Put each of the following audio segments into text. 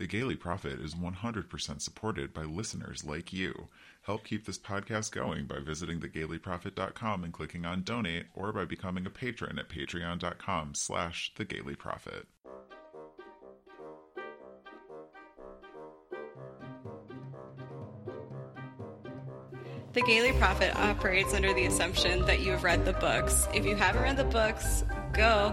The Gayly Prophet is 100% supported by listeners like you. Help keep this podcast going by visiting thegaylyprophet.com and clicking on donate or by becoming a patron at patreon.com slash thegaylyprophet. The Gayly Prophet operates under the assumption that you have read the books. If you haven't read the books, go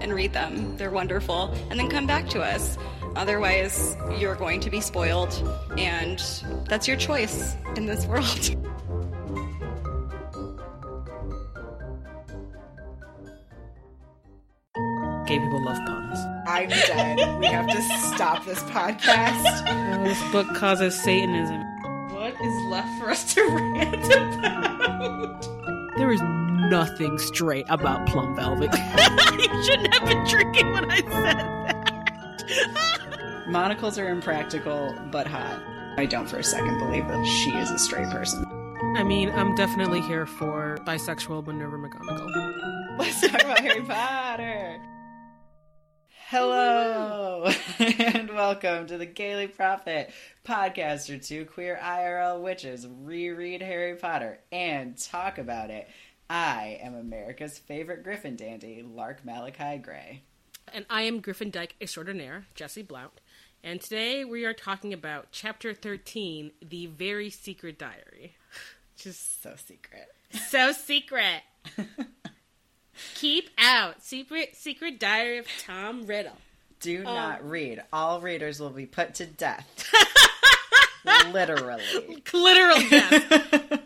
and read them. They're wonderful. And then come back to us. Otherwise, you're going to be spoiled, and that's your choice in this world. Gay people love puns. I'm dead. we have to stop this podcast. This book causes Satanism. What is left for us to rant about? There is nothing straight about Plum Velvet. you shouldn't have been drinking when I said that. Monocles are impractical, but hot. I don't for a second believe that she is a straight person. I mean, I'm definitely here for bisexual Minerva McGonagall. Let's talk about Harry Potter. Hello and welcome to the Gayly Prophet podcast where two queer IRL witches reread Harry Potter and talk about it. I am America's favorite Griffin dandy, Lark Malachi Gray. And I am Griffin Dyke extraordinaire, Jesse Blount. And today we are talking about Chapter 13, The Very Secret Diary. Just so secret. So secret. Keep out. Secret Secret Diary of Tom Riddle. Do not read. All readers will be put to death. Literally. Literally, yes.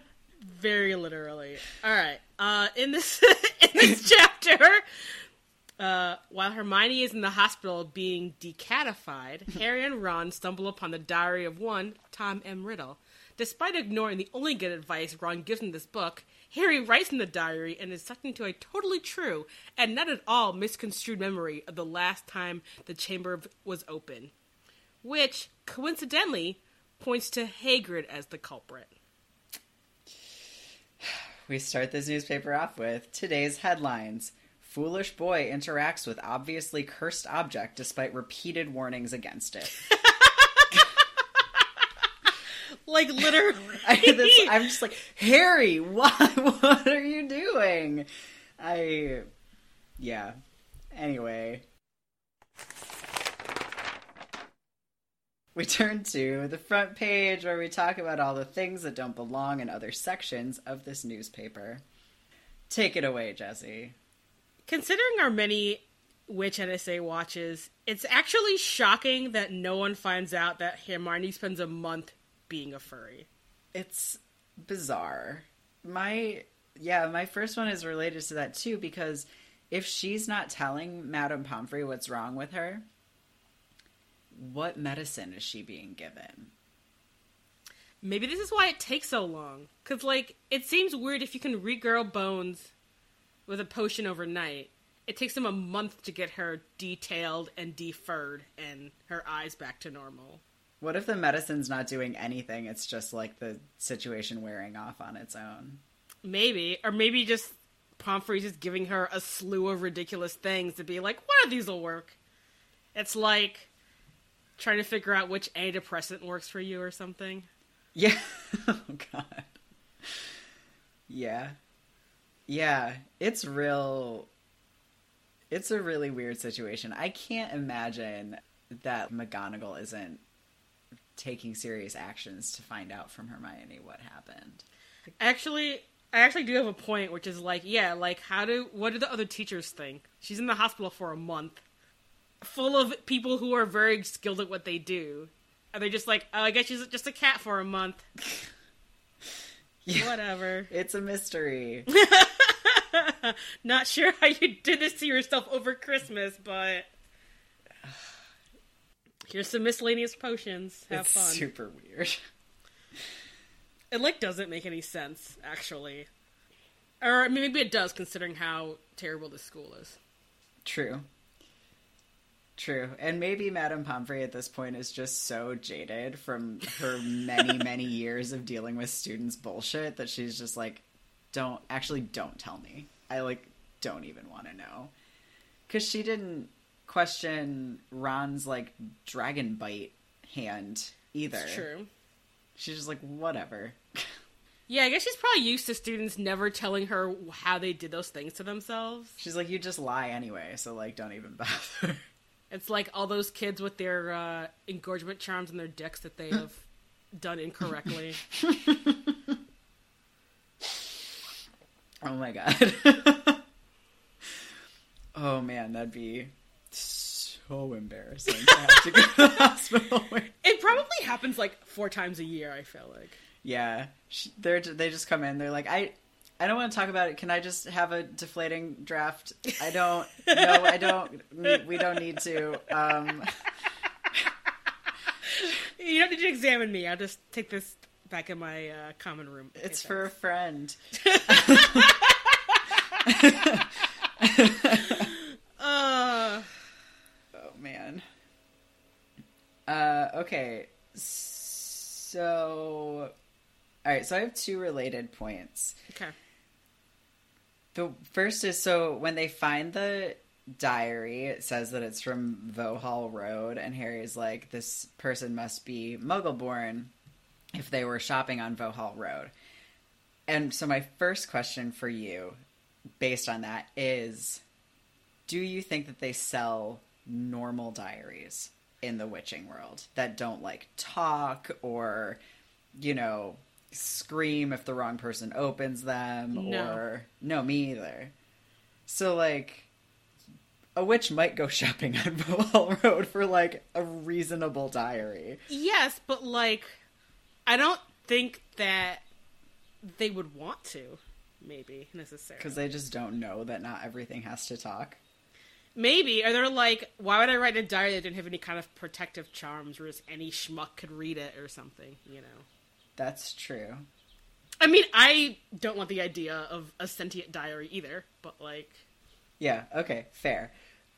Very literally. All right. Uh, in this in this chapter, uh, while Hermione is in the hospital being decatified, Harry and Ron stumble upon the diary of one Tom M. Riddle. Despite ignoring the only good advice Ron gives in this book, Harry writes in the diary and is sucked into a totally true and not at all misconstrued memory of the last time the chamber was open, which coincidentally points to Hagrid as the culprit. We start this newspaper off with today's headlines. Foolish boy interacts with obviously cursed object despite repeated warnings against it. Like literally, I, this, I'm just like, Harry, what, what are you doing? I, yeah. Anyway. We turn to the front page where we talk about all the things that don't belong in other sections of this newspaper. Take it away, Jesse. Considering our many Witch NSA watches, it's actually shocking that no one finds out that Hermione spends a month being a furry. It's bizarre. My yeah, my first one is related to that too because if she's not telling Madame Pomfrey what's wrong with her, what medicine is she being given? Maybe this is why it takes so long. Cause like it seems weird if you can regrow bones with a potion overnight. It takes them a month to get her detailed and deferred and her eyes back to normal. What if the medicine's not doing anything? It's just like the situation wearing off on its own. Maybe, or maybe just Pomfrey's just giving her a slew of ridiculous things to be like, one of these will work. It's like trying to figure out which antidepressant works for you or something. Yeah. oh god. Yeah. Yeah, it's real it's a really weird situation. I can't imagine that McGonagall isn't taking serious actions to find out from Hermione what happened. Actually, I actually do have a point, which is like, yeah, like how do what do the other teachers think? She's in the hospital for a month, full of people who are very skilled at what they do. Are they just like, oh, I guess she's just a cat for a month? Yeah. Whatever. It's a mystery. Not sure how you did this to yourself over Christmas, but here's some miscellaneous potions. Have it's fun. super weird. It like doesn't make any sense, actually. Or maybe it does, considering how terrible this school is. True. True. And maybe Madame Pomfrey at this point is just so jaded from her many, many years of dealing with students' bullshit that she's just like, don't, actually, don't tell me. I, like, don't even want to know. Because she didn't question Ron's, like, dragon bite hand either. It's true. She's just like, whatever. Yeah, I guess she's probably used to students never telling her how they did those things to themselves. She's like, you just lie anyway, so like, don't even bother. It's like all those kids with their uh, engorgement charms and their dicks that they have done incorrectly. Oh my god. oh man, that'd be so embarrassing to have to go to the hospital. it probably happens like four times a year. I feel like. yeah, they're they just come in. They're like, I. I don't want to talk about it. Can I just have a deflating draft? I don't. No, I don't. We don't need to. Um, You don't need to examine me. I'll just take this back in my uh, common room. It's for a friend. Uh, Oh man. Uh okay. So All right, so I have two related points. okay. The first is so when they find the diary, it says that it's from Vauxhall Road and Harry's like this person must be Muggle-born if they were shopping on Vauxhall Road. And so my first question for you based on that is do you think that they sell normal diaries in the witching world that don't like talk or you know scream if the wrong person opens them No. or no me either so like a witch might go shopping on Vauxhall Road for like a reasonable diary Yes, but like, I don't think that they would want to. Maybe necessarily. because they just don't know that not everything has to talk Maybe. Or they're like, why would I write a diary that didn't have any kind of protective charms where just any schmuck could read it or something, you know? that's true I mean, I don't want the idea of a sentient diary either, but like, Yeah, okay, fair.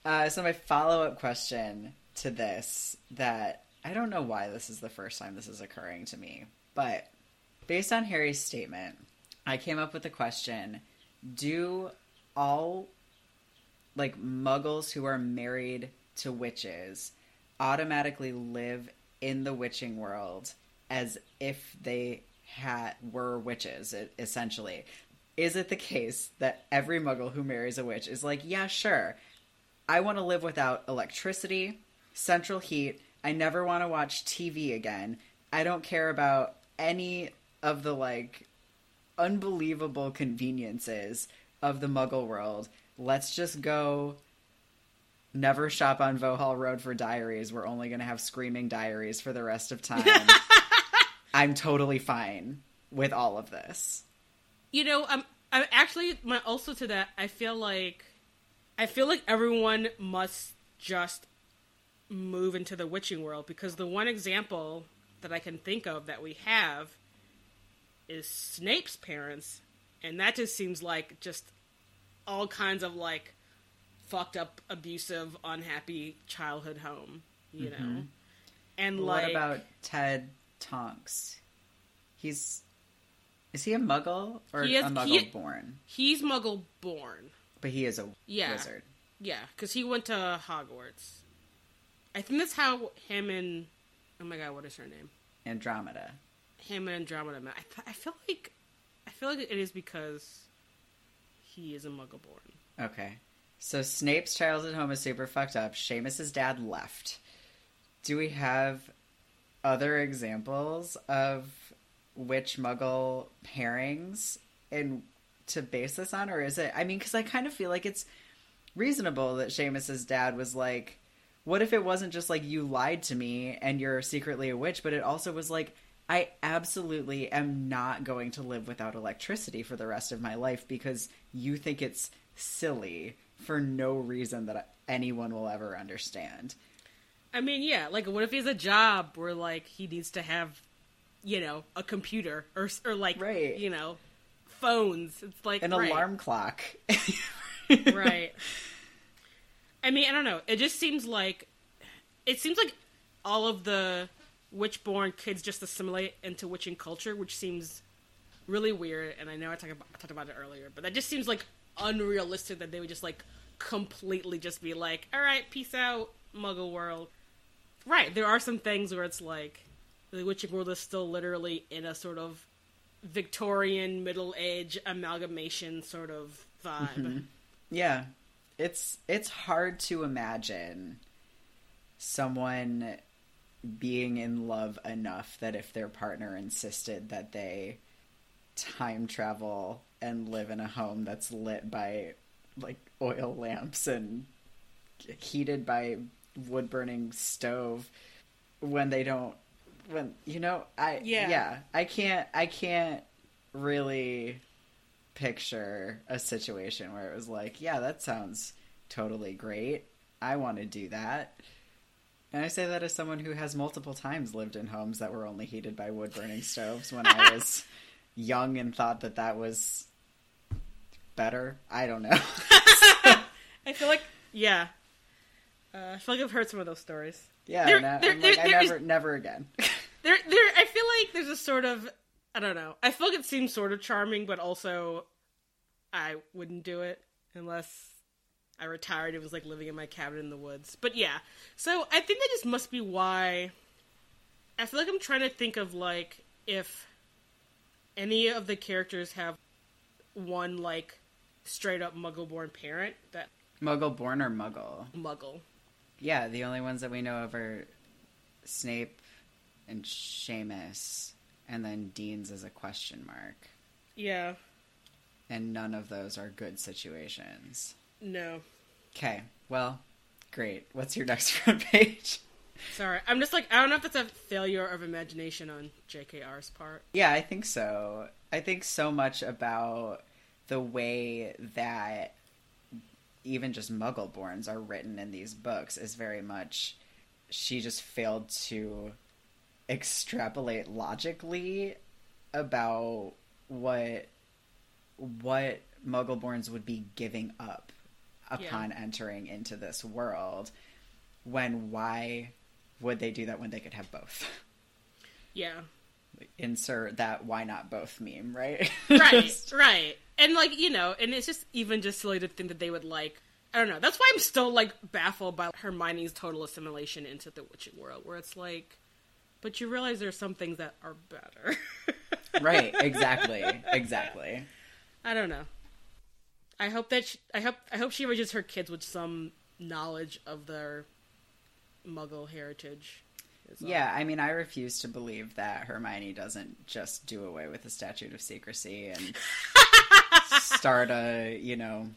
Uh, so my follow up question to this that I don't know why this is the first time this is occurring to me, but based on Harry's statement, I came up with the question: Do all like muggles who are married to witches automatically live in the witching world as if they had were witches essentially? Is it the case that every muggle who marries a witch is like yeah sure i want to live without electricity central heat i never want to watch tv again i don't care about any of the like unbelievable conveniences of the muggle world let's just go never shop on Vauxhall Road for diaries. We're only going to have screaming diaries for the rest of time. I'm totally fine with all of this. you know, I'm, I'm actually, my, also to that, I feel like, I feel like everyone must just move into the witching world because the one example that I can think of that we have is Snape's parents, and that just seems like just all kinds of like fucked up, abusive, unhappy childhood home, you know. Mm-hmm. And like, what about Ted Tonks? He's is he a muggle or is- a muggle he- born? he's Muggle born, But he is a Yeah. wizard. yeah, because he went to Hogwarts. I think that's how him and oh my god, what is her name? Andromeda. Him and Andromeda met. I, th- I feel like I feel like it is because he is a Muggle born. Okay. So Snape's childhood home is super fucked up. Seamus's dad left. Do we have other examples of witch muggle pairings and to base this on or is it I mean cuz I kind of feel like it's reasonable that Seamus's dad was like what if it wasn't just like you lied to me and you're secretly a witch but it also was like I absolutely am not going to live without electricity for the rest of my life because you think it's silly for no reason that anyone will ever understand. I mean, yeah, like what if he has a job where like he needs to have, you know, a computer or or like Right. you know, phones. It's like An right. alarm clock. right. I mean, I don't know. It just seems like it seems like all of the witch-born kids just assimilate into witching culture, which seems really weird. And I know I talked about, talked about it earlier, but that just seems like unrealistic that they would just like completely just be like, "All right, peace out, Muggle world." right, there are some things where it's like the witching world is still literally in a sort of Victorian middle age amalgamation sort of vibe. Mm-hmm. Yeah. It's it's hard to imagine someone being in love enough that if their partner insisted that they time travel and live in a home that's lit by like oil lamps and heated by wood burning stove when they don't when you know I Yeah. yeah I can't I can't really picture a situation where it was like, yeah, that sounds totally great. I want to do that. And I say that as someone who has multiple times lived in homes that were only heated by wood burning stoves when I was young and thought that that was better. I don't know. I feel like, yeah. Uh, I feel like I've heard some of those stories. yeah, There- and I, there- am like, there- I never, never again. There, there. I feel like there's a sort of, I don't know. I feel like it seems sort of charming, but also, I wouldn't do it unless I retired. It was like living in my cabin in the woods. But yeah, so I think that just must be why. I feel like I'm trying to think of like if any of the characters have one like straight up Muggle-born parent that Muggle born or Muggle? Muggle. Yeah, the only ones that we know of are Snape and Seamus, and then Dean's is a question mark. Yeah. And none of those are good situations. No. Okay, well, great. What's your next front page? Sorry, I'm just like I don't know if that's a failure of imagination on JKR's part. Yeah, I think so. I think so much about the way that even just Muggleborns are written in these books is very much she just failed to extrapolate logically about what what Muggleborns would be giving up upon entering into this world when why would they do that when they could have both? Yeah. insert that why not both meme, right? Right, right. And like, you know, and it's just even just silly to think that they would like I don't know. That's why I'm still like baffled by Hermione's total assimilation into the witching world where it's like but you realize there's some things that are better. right, exactly. Exactly. I don't know. I hope that she, I hope I hope she raises her kids with some knowledge of their muggle heritage. Yeah, I mean, I refuse to believe that Hermione doesn't just do away with the statute of secrecy and start a, you know,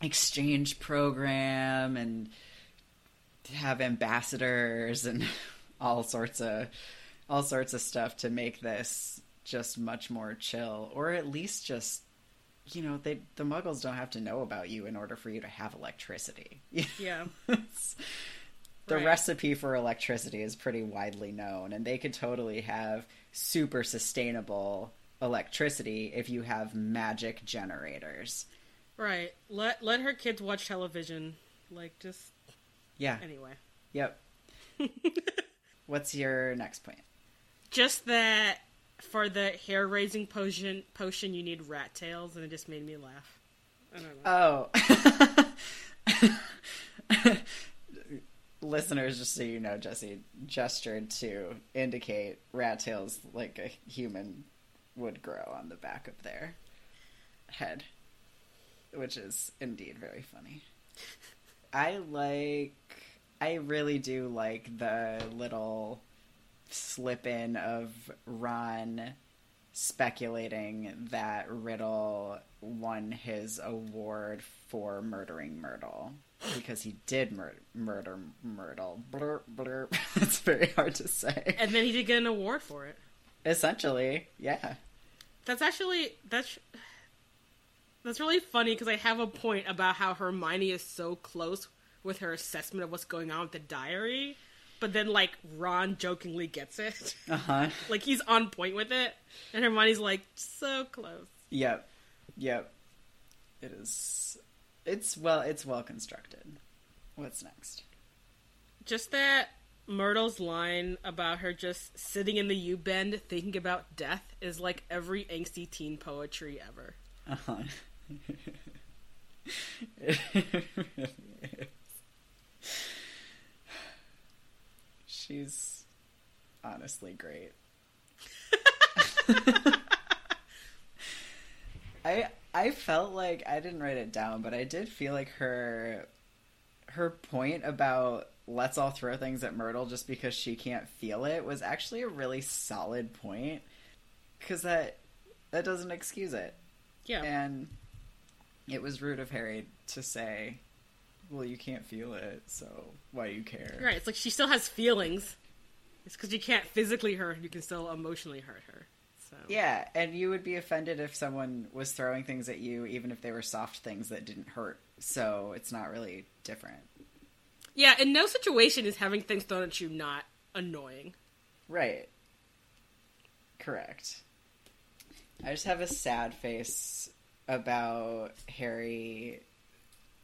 exchange program and have ambassadors and all sorts of all sorts of stuff to make this just much more chill or at least just you know, they the muggles don't have to know about you in order for you to have electricity. Yeah. The Right. recipe for electricity is pretty widely known, and they could totally have super sustainable electricity if you have magic generators. Right. Let let her kids watch television. Like just Yeah. anyway. Yep. What's your next point? Just that for the hair raising potion potion you need rat tails and it just made me laugh. I don't know. Oh. Listeners, just so you know, Jesse gestured to indicate rat tails like a human would grow on the back of their head, which is indeed very funny. I like, I really do like the little slip in of Ron speculating that Riddle won his award for murdering Myrtle because he did mur- murder Myrtle. Blur, blur. it's very hard to say. and then he did get an award for it. Essentially, yeah. That's actually that's that's really funny because I have a point about how Hermione is so close with her assessment of what's going on with the diary, but then like Ron jokingly gets it, Uh huh. like he's on point with it, and Hermione's like so close. Yep. Yep. It is. It's well. It's well constructed. What's next? Just that Myrtle's line about her just sitting in the U bend thinking about death is like every angsty teen poetry ever. Uh huh. She's honestly great. I I felt like I didn't write it down, but I did feel like her her point about let's all throw things at Myrtle just because she can't feel it was actually a really solid point cuz that that doesn't excuse it. Yeah. And it was rude of Harry to say, "Well, you can't feel it, so why do you care?" Right. It's like she still has feelings. It's because you can't physically hurt her, you can still emotionally hurt her. So Yeah, and you would be offended if someone was throwing things at you, even if they were soft things that didn't hurt. So it's not really different. Yeah, in no situation is having things thrown at you not annoying. Right. Correct. I just have a sad face about Harry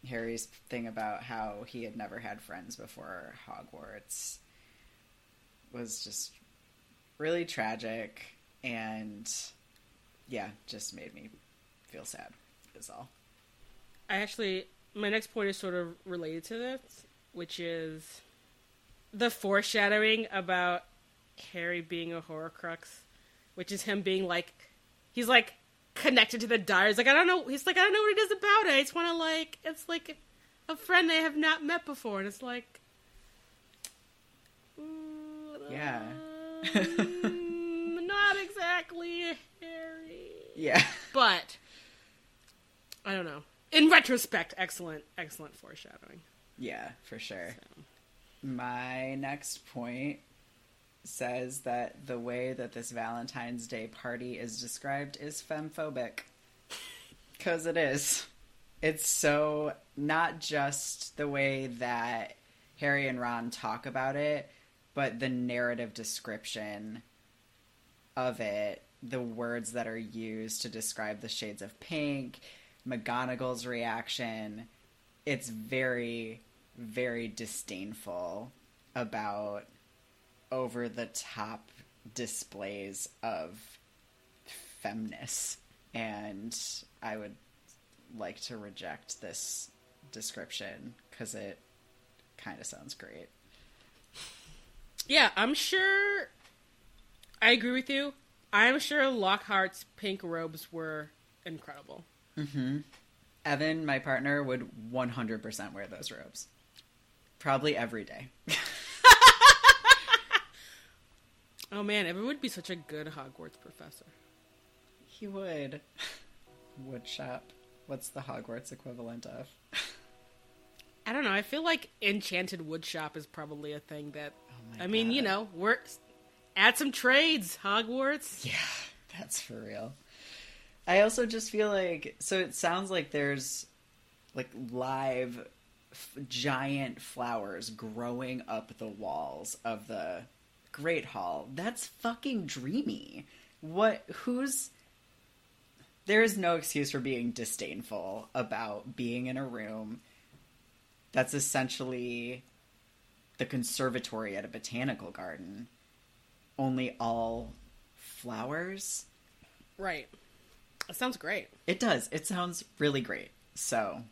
Harry's thing about how he had never had friends before Hogwarts was just really tragic and yeah, just made me feel sad is all. I actually, my next point is sort of related to this, which is the foreshadowing about Harry being a Horcrux, which is him being like, he's like connected to the Dire. He's like, I don't know. He's like, I don't know what it is about it. I just want to like, it's like a friend I have not met before, and it's like, Yeah. um, not exactly Harry. Yeah. But I don't know. In retrospect, excellent, excellent foreshadowing. Yeah, for sure. My next point says that the way that this Valentine's Day party is described is femphobic. Because it is. It's so not just the way that Harry and Ron talk about it, but the narrative description of it, the words that are used to describe the shades of pink, McGonagall's reaction. It's very, very disdainful about over the top displays of femness. And I would like to reject this description because it kind of sounds great. Yeah, I'm sure. I agree with you. I'm sure Lockhart's pink robes were incredible. Mm-hmm. Evan, my partner, would 100% wear those robes. Probably every day. Oh man, Evan would be such a good Hogwarts professor. He would. Woodshop. What's the Hogwarts equivalent of? I don't know. I feel like Enchanted Woodshop is probably a thing that. Oh I mean, you know, work. Add some trades, Hogwarts. Yeah, that's for real. I also just feel like so it sounds like there's like live f- giant flowers growing up the walls of the Great Hall. That's fucking dreamy. What who's there is no excuse for being disdainful about being in a room that's essentially the conservatory at a botanical garden only all flowers. Right. That sounds great. It does. It sounds really great. So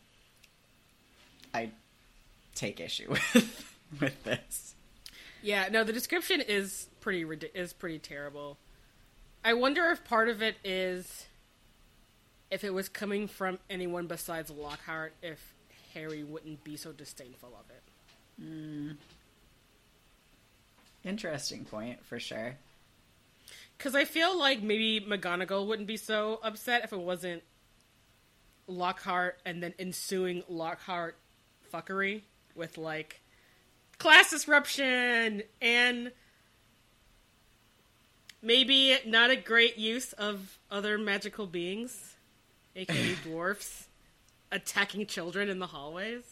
I take issue with with this. Yeah, no, the description is pretty is pretty terrible. I wonder if part of it is if it was coming from anyone besides Lockhart, if Harry wouldn't be so disdainful of it. Hmm. Interesting point for sure. Because I feel like maybe McGonagall wouldn't be so upset if it wasn't Lockhart and then ensuing Lockhart fuckery with like class disruption and maybe not a great use of other magical beings, aka dwarfs, attacking children in the hallways.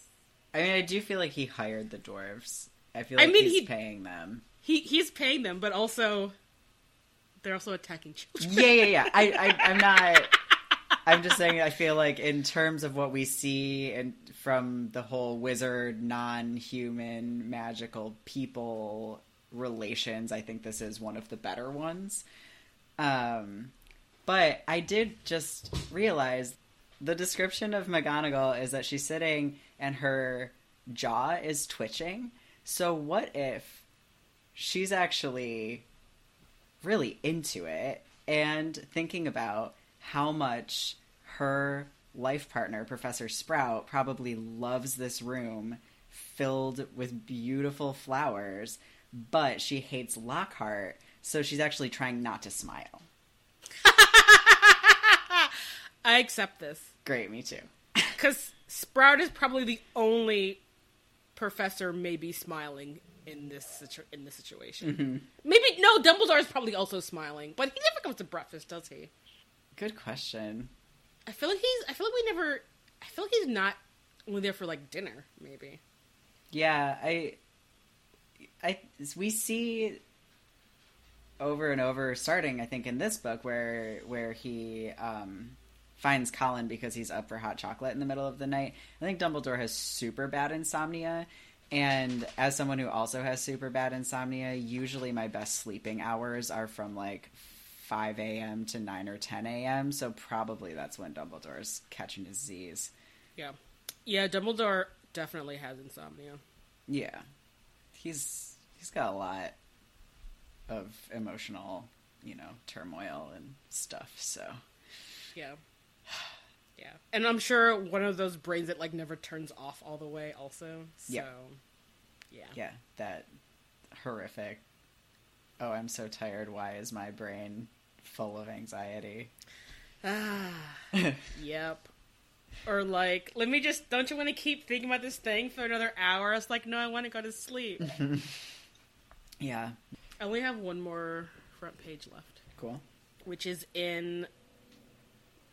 I mean, I do feel like he hired the dwarves. I feel like I mean, he's he- paying them. He he's paying them, but also they're also attacking children. Yeah, yeah, yeah. I, I, I'm not. I'm just saying. I feel like in terms of what we see and from the whole wizard, non-human, magical people relations, I think this is one of the better ones. Um, but I did just realize the description of McGonagall is that she's sitting and her jaw is twitching. So what if she's actually really into it and thinking about how much her life partner, Professor Sprout, probably loves this room filled with beautiful flowers, but she hates Lockhart, so she's actually trying not to smile. I accept this Great, me too. because Sprout is probably the only professor maybe smiling in this situ- in this situation. Mm-hmm. Maybe no, Dumbledore is probably also smiling, but he never comes to breakfast, does he? Good question. I feel like he's. I feel like we never. I feel like he's not only there for like dinner. Maybe. Yeah, I, I we see over and over, starting I think in this book where where he um, finds Colin because he's up for hot chocolate in the middle of the night. I think Dumbledore has super bad insomnia, and as someone who also has super bad insomnia, usually my best sleeping hours are from like. 5 a.m. to 9 or 10 a.m. So probably that's when Dumbledore's catching his Z's. Yeah. Yeah. Dumbledore definitely has insomnia. Yeah, he's he's got a lot of emotional, you know, turmoil and stuff. So Yeah. Yeah. And I'm sure one of those brains that like never turns off all the way also. So Yeah. yeah. yeah, that horrific. Oh, I'm so tired. Why is my brain full of anxiety? Ah, yep. Or like, let me just don't you want to keep thinking about this thing for another hour? I was like, no, I want to go to sleep. Yeah, I only have one more front page left, cool. which is in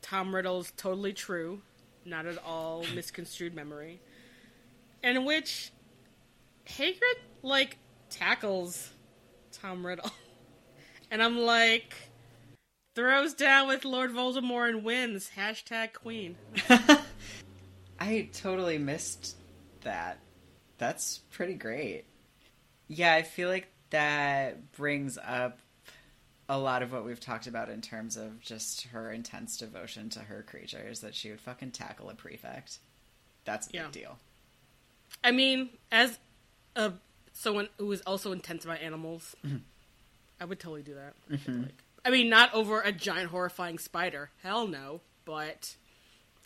Tom Riddle's Totally True, not at all misconstrued memory, in which Hagrid like tackles Tom Riddle, and I'm like, throws down with Lord Voldemort and wins. Hashtag Queen. I totally missed that. That's pretty great. Yeah, I feel like that brings up a lot of what we've talked about in terms of just her intense devotion to her creatures that she would fucking tackle a prefect. That's a Yeah. big deal. I mean, as a someone who is also intense about animals, mm-hmm. I would totally do that. Feel like. I mean, not over a giant horrifying spider. Hell no. But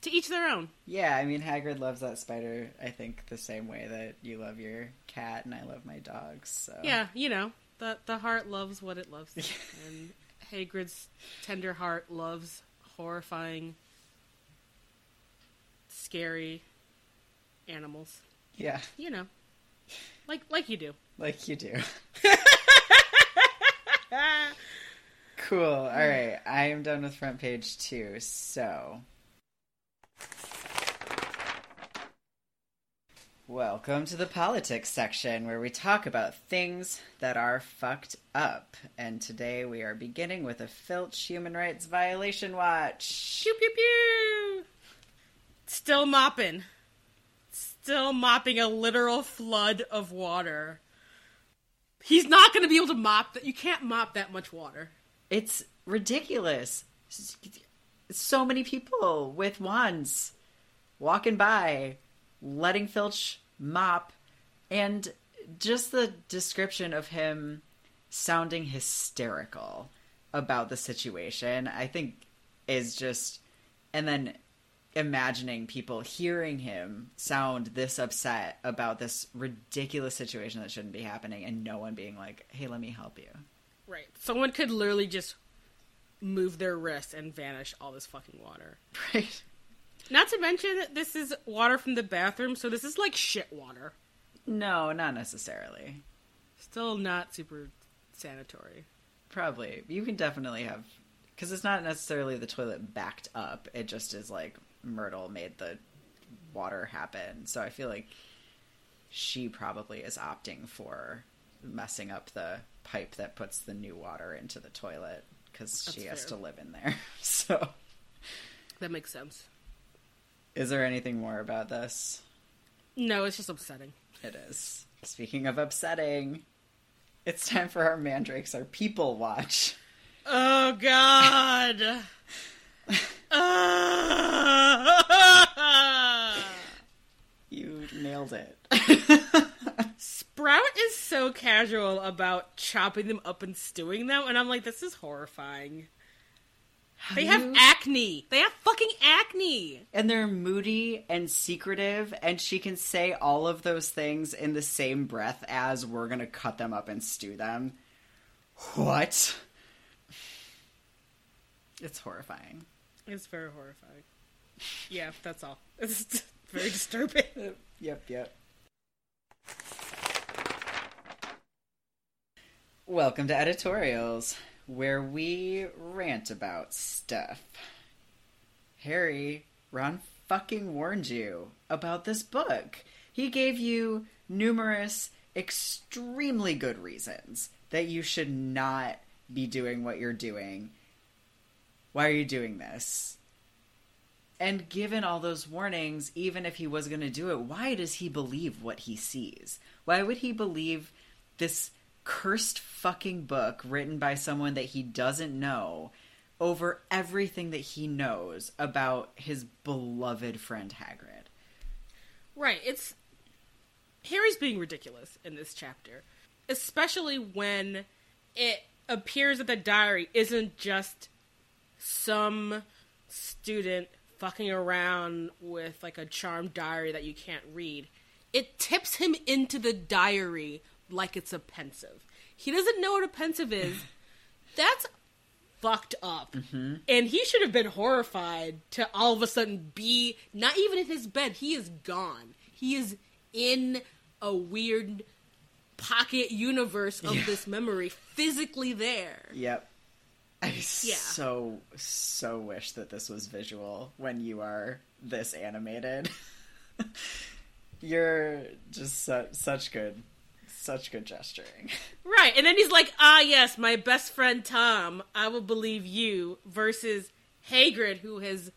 to each their own. Yeah, I mean Hagrid loves that spider. I think the same way that you love your cat and I love my dogs. So Yeah, you know, the the heart loves what it loves, and Hagrid's tender heart loves horrifying, scary animals. yeah, You know, like like you do. like you do. cool. All right, I am done with front page two. So, welcome to the politics section where we talk about things that are fucked up. And today we are beginning with a Filch human rights violation watch. Pew pew pew. Still mopping. Still mopping a literal flood of water. He's not going to be able to mop that. You can't mop that much water. It's ridiculous. So many people with wands walking by, letting Filch mop, and just the description of him sounding hysterical about the situation, I think is just. And then imagining people hearing him sound this upset about this ridiculous situation that shouldn't be happening and no one being like, hey, let me help you. Right. Someone could literally just move their wrist and vanish all this fucking water. Right. Not to mention this is water from the bathroom, so this is like shit water. No, not necessarily. Still not super sanitary. Probably. You can definitely have. Because it's not necessarily the toilet backed up, it just is like Myrtle made the water happen. So I feel like she probably is opting for messing up the pipe that puts the new water into the toilet because she has fair. to live in there. So, That makes sense. is there anything more about this? No, it's just upsetting. It is. Speaking of upsetting, it's time for our mandrakes, our people watch. Oh God. Ah. You nailed it. Sprout is so about chopping them up and stewing them, and I'm like, this is horrifying. They have you- acne. They have fucking acne. and they're moody and secretive, and she can say all of those things in the same breath as we're gonna cut them up and stew them. What? It's horrifying. It's very horrifying. Yeah, that's all. It's very disturbing. Yep, yep. Welcome to editorials, where we rant about stuff. Harry, Ron fucking warned you about this book. He gave you numerous, extremely good reasons that you should not be doing what you're doing. Why are you doing this? And given all those warnings, even if he was going to do it, why does he believe what he sees? Why would he believe this cursed fucking book written by someone that he doesn't know over everything that he knows about his beloved friend Hagrid? Right. It's Harry's being ridiculous in this chapter, especially when it appears that the diary isn't just some student fucking around with like a charmed diary that you can't read. It tips him into the diary like it's a Pensieve. He doesn't know what a Pensieve is. That's fucked up. Mm-hmm. And he should have been horrified to all of a sudden be not even in his bed. He is gone. He is in a weird pocket universe of Yeah. this memory, physically there. Yep. I so, so wish that this was visual when you are this animated. You're just su- such good, such good gesturing. Right. And then he's like, ah, yes, my best friend Tom, I will believe you, versus Hagrid, who has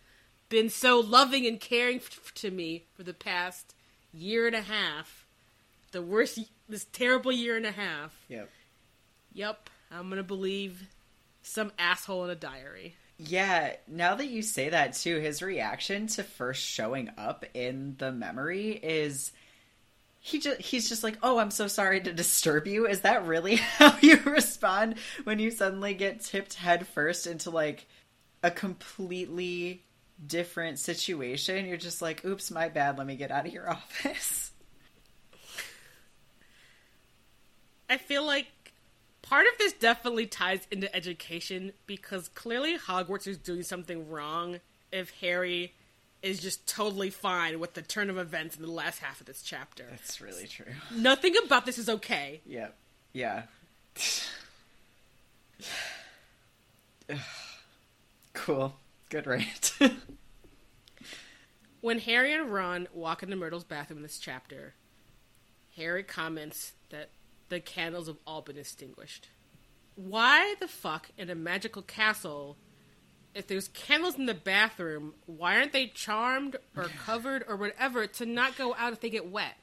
been so loving and caring f- to me for the past year and a half. The worst, this terrible year and a half. Yep. Yep, I'm gonna believe some asshole in a diary. Yeah, now that you say that too, his reaction to first showing up in the memory is he just he's just like, "Oh, I'm so sorry to disturb you." Is that really how you respond when you suddenly get tipped headfirst into like a completely different situation? You're just like, "Oops, my bad. Let me get out of your office." I feel like part of this definitely ties into education because clearly Hogwarts is doing something wrong if Harry is just totally fine with the turn of events in the last half of this chapter. That's really true. Nothing about this is okay. Yep. Yeah. cool. Good rant. When Harry and Ron walk into Myrtle's bathroom in this chapter, Harry comments that the candles have all been extinguished. Why the fuck in a magical castle, if there's candles in the bathroom, why aren't they charmed or covered or whatever to not go out if they get wet?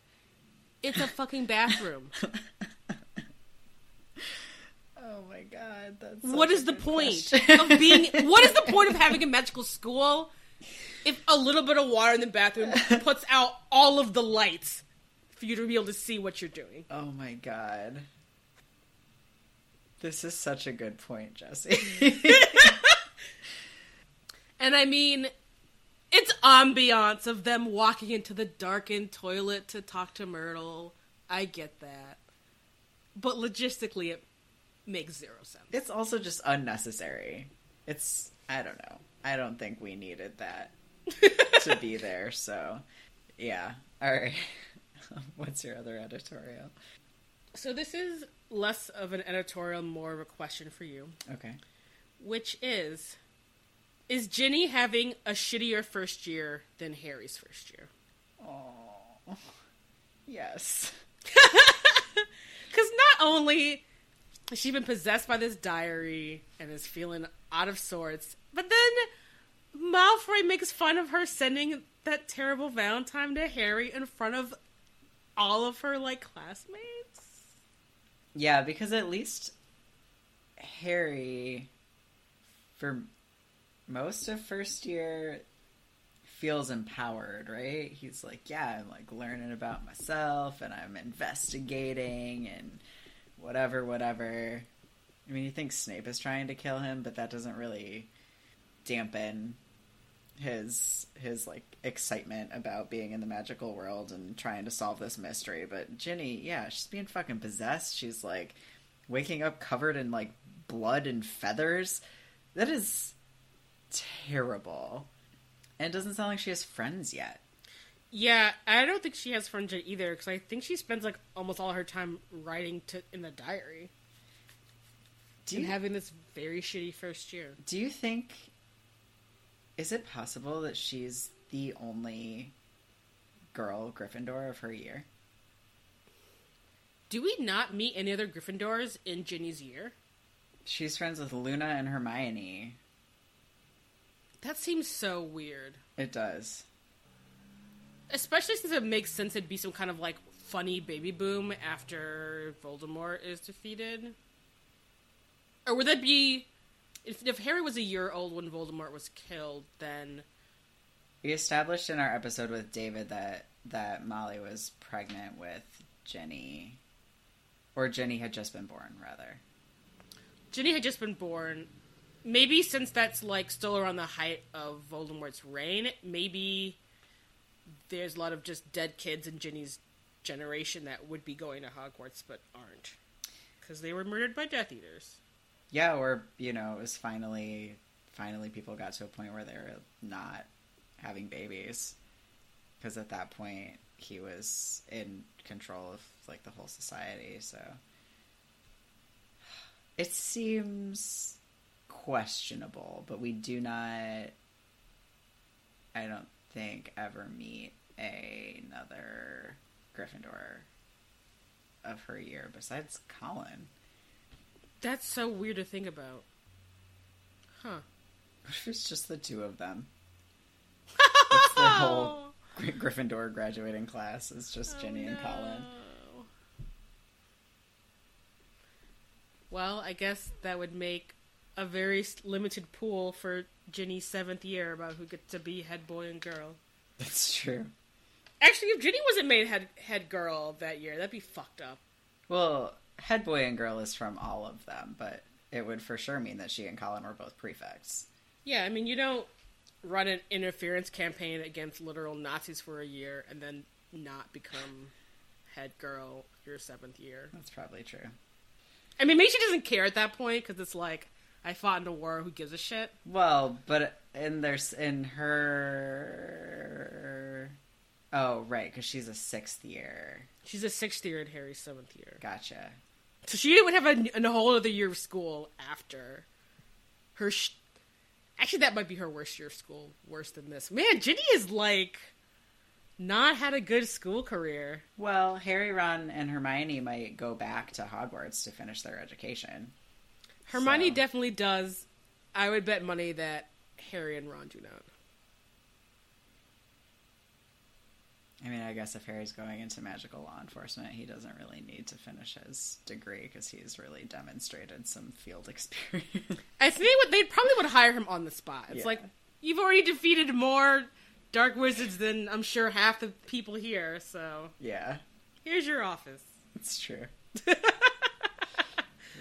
It's a fucking bathroom. Oh my god, that's what is the point question. of being what is the point of having a magical school if a little bit of water in the bathroom puts out all of the lights for you to be able to see what you're doing oh my god. This is such a good point, Jesse. and i mean it's ambiance of them walking into the darkened toilet to talk to myrtle i get that but logistically it makes zero sense it's also just unnecessary. It's I don't know. I don't think we needed that to be there, so yeah. All right. What's your other editorial? so this is less of an editorial more of a question for you Okay. which is is Ginny having a shittier first year than Harry's first year? Oh. Yes. Because not only has she been possessed by this diary and is feeling out of sorts, but then Malfoy makes fun of her sending that terrible Valentine to Harry in front of all of her like classmates. Yeah, because at least Harry, for most of first year, feels empowered, right? He's like, yeah, I'm like learning about myself and I'm investigating and whatever, whatever. I mean, you think Snape is trying to kill him, but that doesn't really dampen his his like excitement about being in the magical world and trying to solve this mystery. But Ginny, yeah, she's being fucking possessed. She's like waking up covered in like blood and feathers. That is terrible. And it doesn't sound like she has friends yet. Yeah, I don't think she has friends yet either because I think she spends like almost all her time writing to in the diary Do and having this very shitty first year. do you think is it possible that she's the only girl Gryffindor of her year? Do we not meet any other Gryffindors in Ginny's year? She's friends with Luna and Hermione. That seems so weird. It does. Especially since it makes sense it'd be some kind of like funny baby boom after Voldemort is defeated. Or would that be if if Harry was a year old when Voldemort was killed, then We established in our episode with David that that Molly was pregnant with Jenny, or Jenny had just been born, rather. Ginny had just been born. Maybe since that's like still around the height of Voldemort's reign, maybe there's a lot of just dead kids in Ginny's generation that would be going to Hogwarts but aren't because they were murdered by Death Eaters. Yeah, or you know, it was finally finally people got to a point where they were not having babies because at that point he was in control of like the whole society. So it seems questionable, but we do not. I don't think ever meet another Gryffindor of her year besides Colin. That's so weird to think about. Huh. What if it's just the two of them? It's the whole Gry- Gryffindor graduating class. It's just oh, Ginny and Colin. Well, I guess that would make a very limited pool for Ginny's seventh year about who gets to be head boy and girl. That's true. Actually, if Ginny wasn't made head head girl that year, that'd be fucked up. Well, head boy and girl is from all of them, but it would for sure mean that she and Colin were both prefects. Yeah, I mean, you don't run an interference campaign against literal Nazis for a year and then not become head girl your seventh year. That's probably true. I mean, maybe she doesn't care at that point because it's like I fought in a war. Who gives a shit? Well, but in there's in her. Oh, right, because she's a sixth year. She's a sixth year in Harry's seventh year, Gotcha. so she would have a, a whole other year of school after her. Sh- Actually, that might be her worst year of school. Worse than this. Man, Ginny is like not had a good school career. Well, Harry, Ron, and Hermione might go back to Hogwarts to finish their education. Hermione So- definitely does. I would bet money that Harry and Ron do not. I mean, I guess if Harry's going into magical law enforcement, he doesn't really need to finish his degree because he's really demonstrated some field experience. I think they would, they probably would hire him on the spot. It's Yeah. like you've already defeated more dark wizards than I'm sure half the people here. So yeah, here's your office. it's true.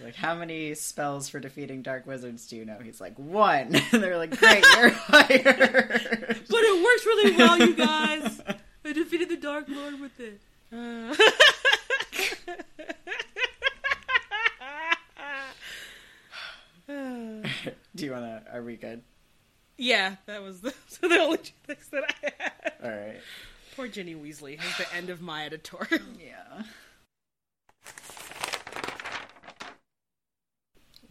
like, how many spells for defeating dark wizards do you know? He's like, one. And they're like, great, you're hired. But it works really well, you guys. I defeated the Dark Lord with it. Uh, do you want to? Are we good? yeah, that was the, so the only two things that I had. All right. Poor Ginny Weasley has the end of my editorial. Yeah.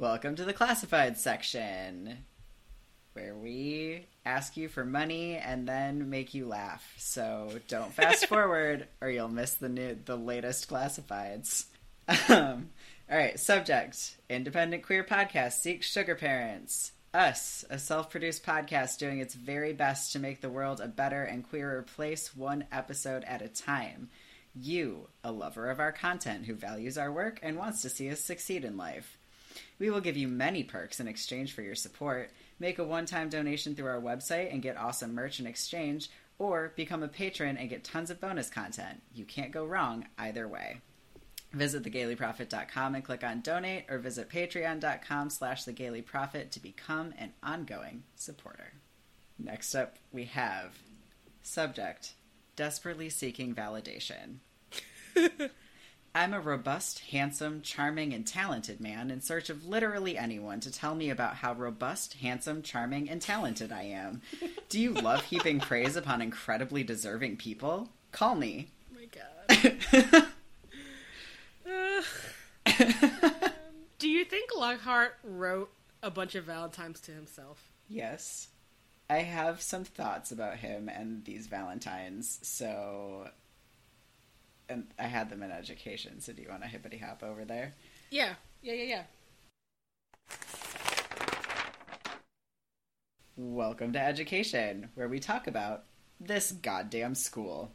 Welcome to the classified section, where we ask you for money and then make you laugh. So don't fast forward, or you'll miss the new, the latest classifieds. Um, all right, subject: Independent queer podcast seeks sugar parents. Us, a self-produced podcast doing its very best to make the world a better and queerer place, one episode at a time. You, a lover of our content who values our work and wants to see us succeed in life. We will give you many perks in exchange for your support. Make a one time donation through our website and get awesome merch in exchange, or become a patron and get tons of bonus content. You can't go wrong either way. Visit thegaylyprophet.com and click on donate, or visit patreon.com slash thegaylyprophet to become an ongoing supporter. Next up, we have subject desperately seeking validation. I'm a robust, handsome, charming, and talented man in search of literally anyone to tell me about how robust, handsome, charming, and talented I am. Do you love heaping praise upon incredibly deserving people? Call me. Oh my god. Uh, do you think Lockhart wrote a bunch of Valentines to himself? Yes. I have some thoughts about him and these Valentines, so. And I had them in education, so do you want to hippity hop over there? Yeah, yeah, yeah, yeah. Welcome to Education, where we talk about this goddamn school.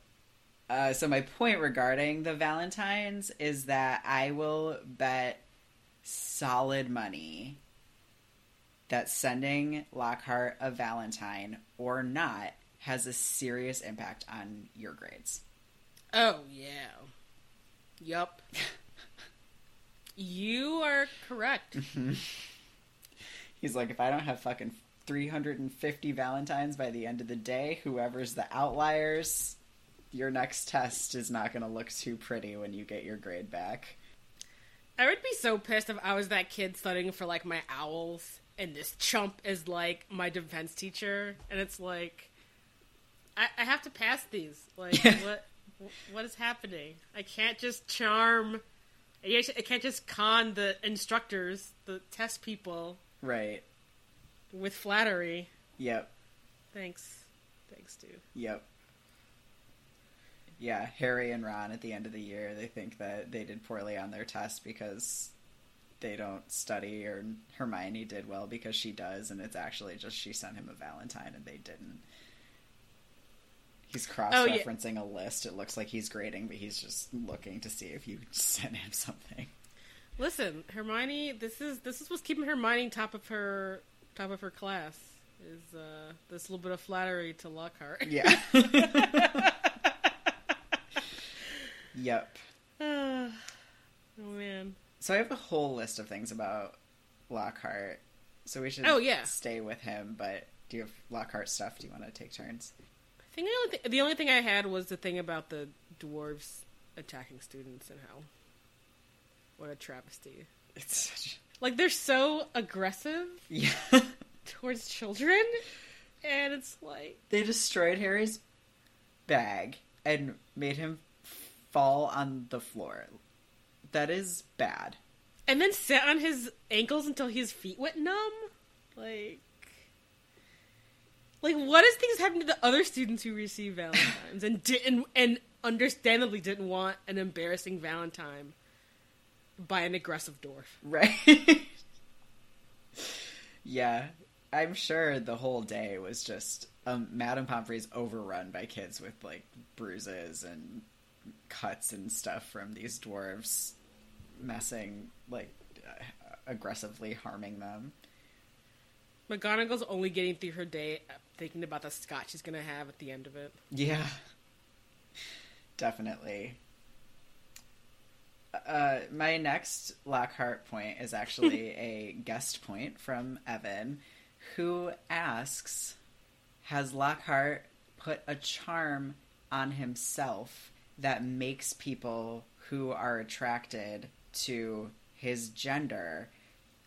Uh, so, my point regarding the Valentines is that I will bet solid money that sending Lockhart a Valentine or not has a serious impact on your grades. Oh, yeah. Yup. you are correct. Mm-hmm. He's like, if I don't have fucking 350 Valentines by the end of the day, whoever's the outliers, your next test is not going to look too pretty when you get your grade back. I would be so pissed if I was that kid studying for like my owls and this chump is like my defense teacher and it's like I, I have to pass these. Like what what is happening? I can't just charm I can't just con the instructors, the test people. Right. With flattery. Yep. Thanks. Thanks, dude. Yep yeah, Harry and Ron at the end of the year, they think that they did poorly on their test because they don't study, or Hermione did well because she does, and it's actually just she sent him a Valentine and they didn't. He's cross referencing oh, yeah. a list. It looks like he's grading, but he's just looking to see if you sent him something. Listen, Hermione, this is this is what's keeping Hermione top of her top of her class is uh, this little bit of flattery to Lockhart. Yeah. Yep. oh man. So I have a whole list of things about Lockhart. So we should oh, yeah. stay with him, but do you have Lockhart stuff? Do you want to take turns? Think the only, th- the only thing I had was the thing about the dwarves attacking students and how what a travesty. It's such like they're so aggressive yeah. towards children and it's like they destroyed Harry's bag and made him fall on the floor. That is bad. And then sit on his ankles until his feet went numb? Like like what is things happening to the other students who received Valentines and didn't and understandably didn't want an embarrassing Valentine by an aggressive dwarf. Right. yeah. I'm sure the whole day was just um, Madame Pomfrey's overrun by kids with like bruises and cuts and stuff from these dwarves messing, like, uh, aggressively harming them. McGonagall's only getting through her day thinking about the scotch he's gonna have at the end of it. Yeah, definitely. Uh, my next Lockhart point is actually a guest point from Evan, who asks Has Lockhart put a charm on himself that makes people who are attracted to his gender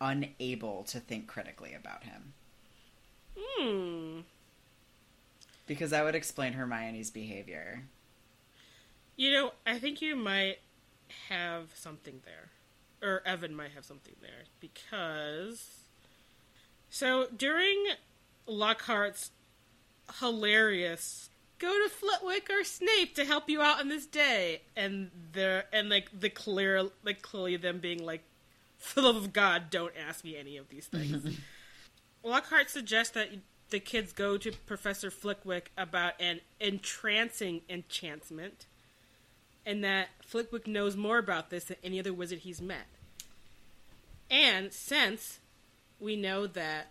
unable to think critically about him. Hmm. Because that would explain Hermione's behavior. You know, I think you might have something there. Or Evan might have something there. Because. So during Lockhart's hilarious go to Flitwick or Snape to help you out on this day. And they're and like the clear like clearly them being like, for the love of God, don't ask me any of these things. Lockhart suggests that the kids go to Professor Flitwick about an entrancing enchantment, and that Flitwick knows more about this than any other wizard he's met. And since we know that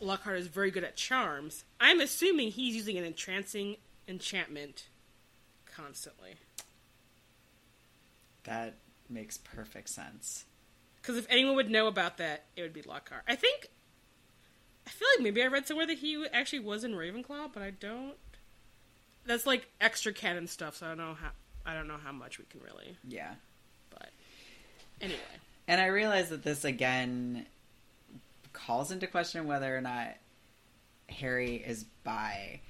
Lockhart is very good at charms, I'm assuming he's using an entrancing enchantment constantly. That makes perfect sense. Because if anyone would know about that, it would be Lockhart. I think. I feel like maybe I read somewhere that he actually was in Ravenclaw, but I don't. That's like extra canon stuff, so I don't know how. I don't know how much we can really. Yeah. But anyway, And I realize that this again calls into question whether or not Harry is bi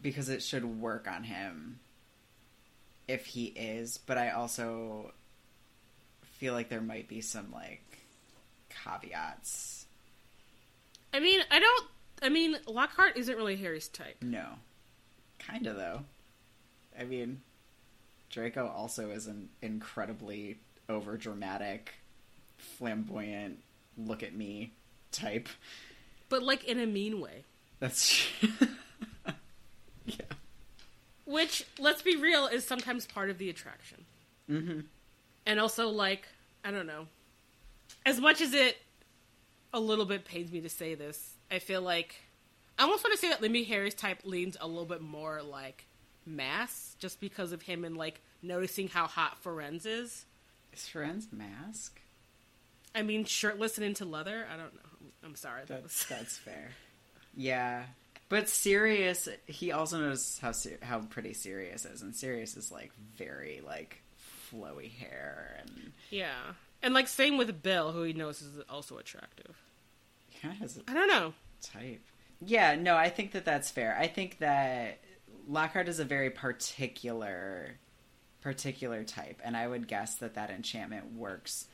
because it should work on him if he is, but I also feel like there might be some like caveats. I mean, I don't. I mean, Lockhart isn't really Harry's type. No. Kind of though. I mean, Draco also is an incredibly over dramatic, flamboyant, look at me type. but like in a mean way. That's yeah. Which, let's be real, is sometimes part of the attraction. Mm-hmm. And also, like, I don't know. As much as it a little bit pains me to say this, I feel like I almost want to say that Limby Harry's type leans a little bit more like mass, just because of him and like noticing how hot Firenze is. Is Firenze mask? I mean, shirtless and into leather. I don't know. I'm sorry. That That's was that's fair. Yeah, but Sirius, he also knows how how pretty Sirius is, and Sirius is like very like flowy hair, and yeah. And like same with Bill, who he knows is also attractive. Yeah, kind of has a I don't know. type. Yeah, no, I think that that's fair. I think that Lockhart is a very particular particular type, and I would guess that that enchantment works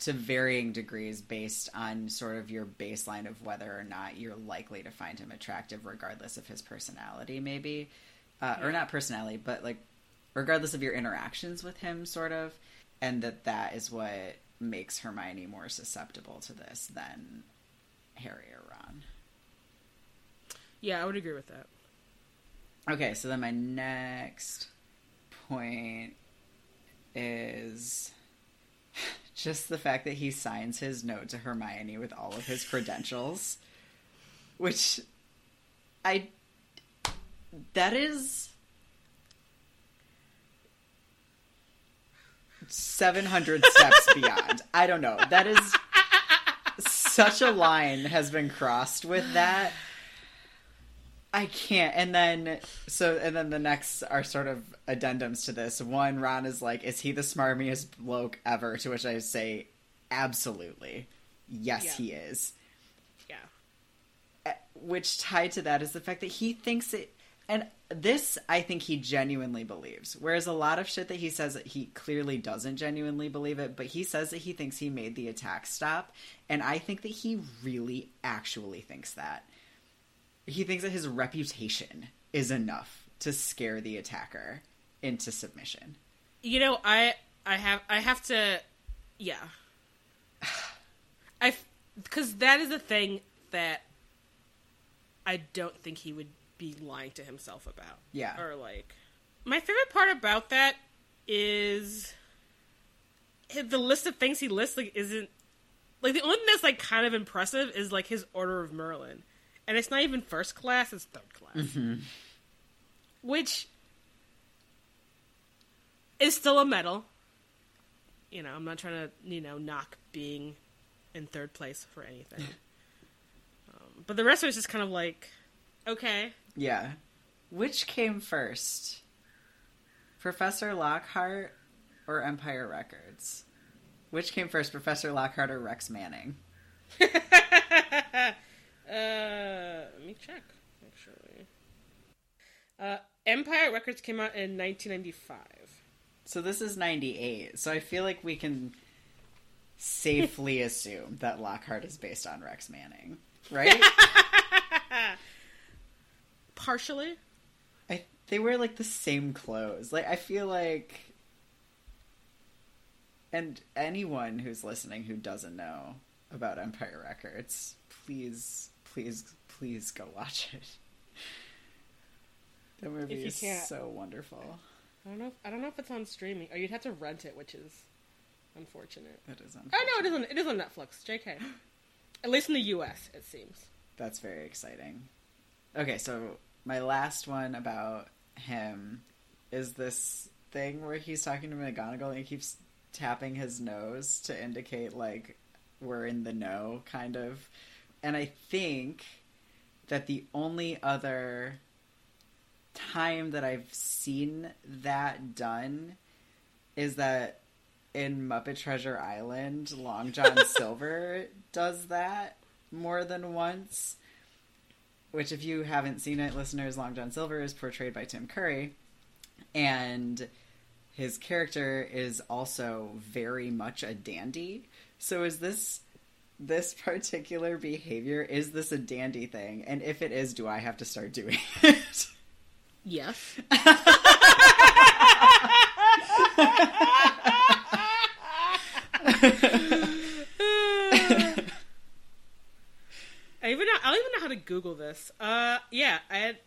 to varying degrees based on sort of your baseline of whether or not you're likely to find him attractive, regardless of his personality, maybe, uh, or not personality, but like regardless of your interactions with him, sort of, and that that is what makes Hermione more susceptible to this than Harry or Ron. Yeah, I would agree with that. Okay, so then my next point is just the fact that he signs his note to Hermione with all of his credentials, which I that is 700 steps beyond. I don't know. That is such a line has been crossed with that. I can't. And then so and then the next are sort of addendums to this. One, Ron is like, "Is he the smarmiest bloke ever?" To which I say, "Absolutely, yes, Yeah. he is." Yeah. Uh, Which tied to that is the fact that he thinks it, and this I think he genuinely believes. Whereas a lot of shit that he says that he clearly doesn't genuinely believe it, but he says that he thinks he made the attack stop, and I think that he really actually thinks that he thinks that his reputation is enough to scare the attacker into submission. You know, I I have I have to yeah. I cuz that is the thing that I don't think he would be lying to himself about. Yeah. Or like my favorite part about that is the list of things he lists like isn't like the only thing that's like kind of impressive is like his order of Merlin. And it's not even first class, it's third class. Which is still a medal. You know, I'm not trying to, you know, knock being in third place for anything. um, but the rest of it's just kind of like, okay. Yeah. Which came first? Professor Lockhart or Empire Records? Which came first, Professor Lockhart or Rex Manning? Uh, let me check, actually. Uh, Empire Records came out in 1995. So this is 98. So I feel like we can safely assume that Lockhart is based on Rex Manning, right? Partially. I, they wear like the same clothes. Like I feel like and anyone who's listening who doesn't know about Empire Records, please please please go watch it. That movie is can't- so wonderful. I don't know. If, I don't know if it's on streaming, or you'd have to rent it, which is unfortunate. That is Oh unfortunate. no, it isn't. It is on Netflix. Jk. At least in the U.S., it seems. That's very exciting. Okay, so my last one about him is this thing where he's talking to McGonagall and he keeps tapping his nose to indicate like we're in the know, kind of. And I think that the only other time that I've seen that done is that in Muppet Treasure Island, Long John Silver does that more than once. Which, if you haven't seen it, listeners, Long John Silver is portrayed by Tim Curry, and his character is also very much a dandy. So, is this this particular behavior is this a dandy thing? And if it is, do I have to start doing it? Yes. I even know, I don't even know how to Google this. Uh, yeah, I had,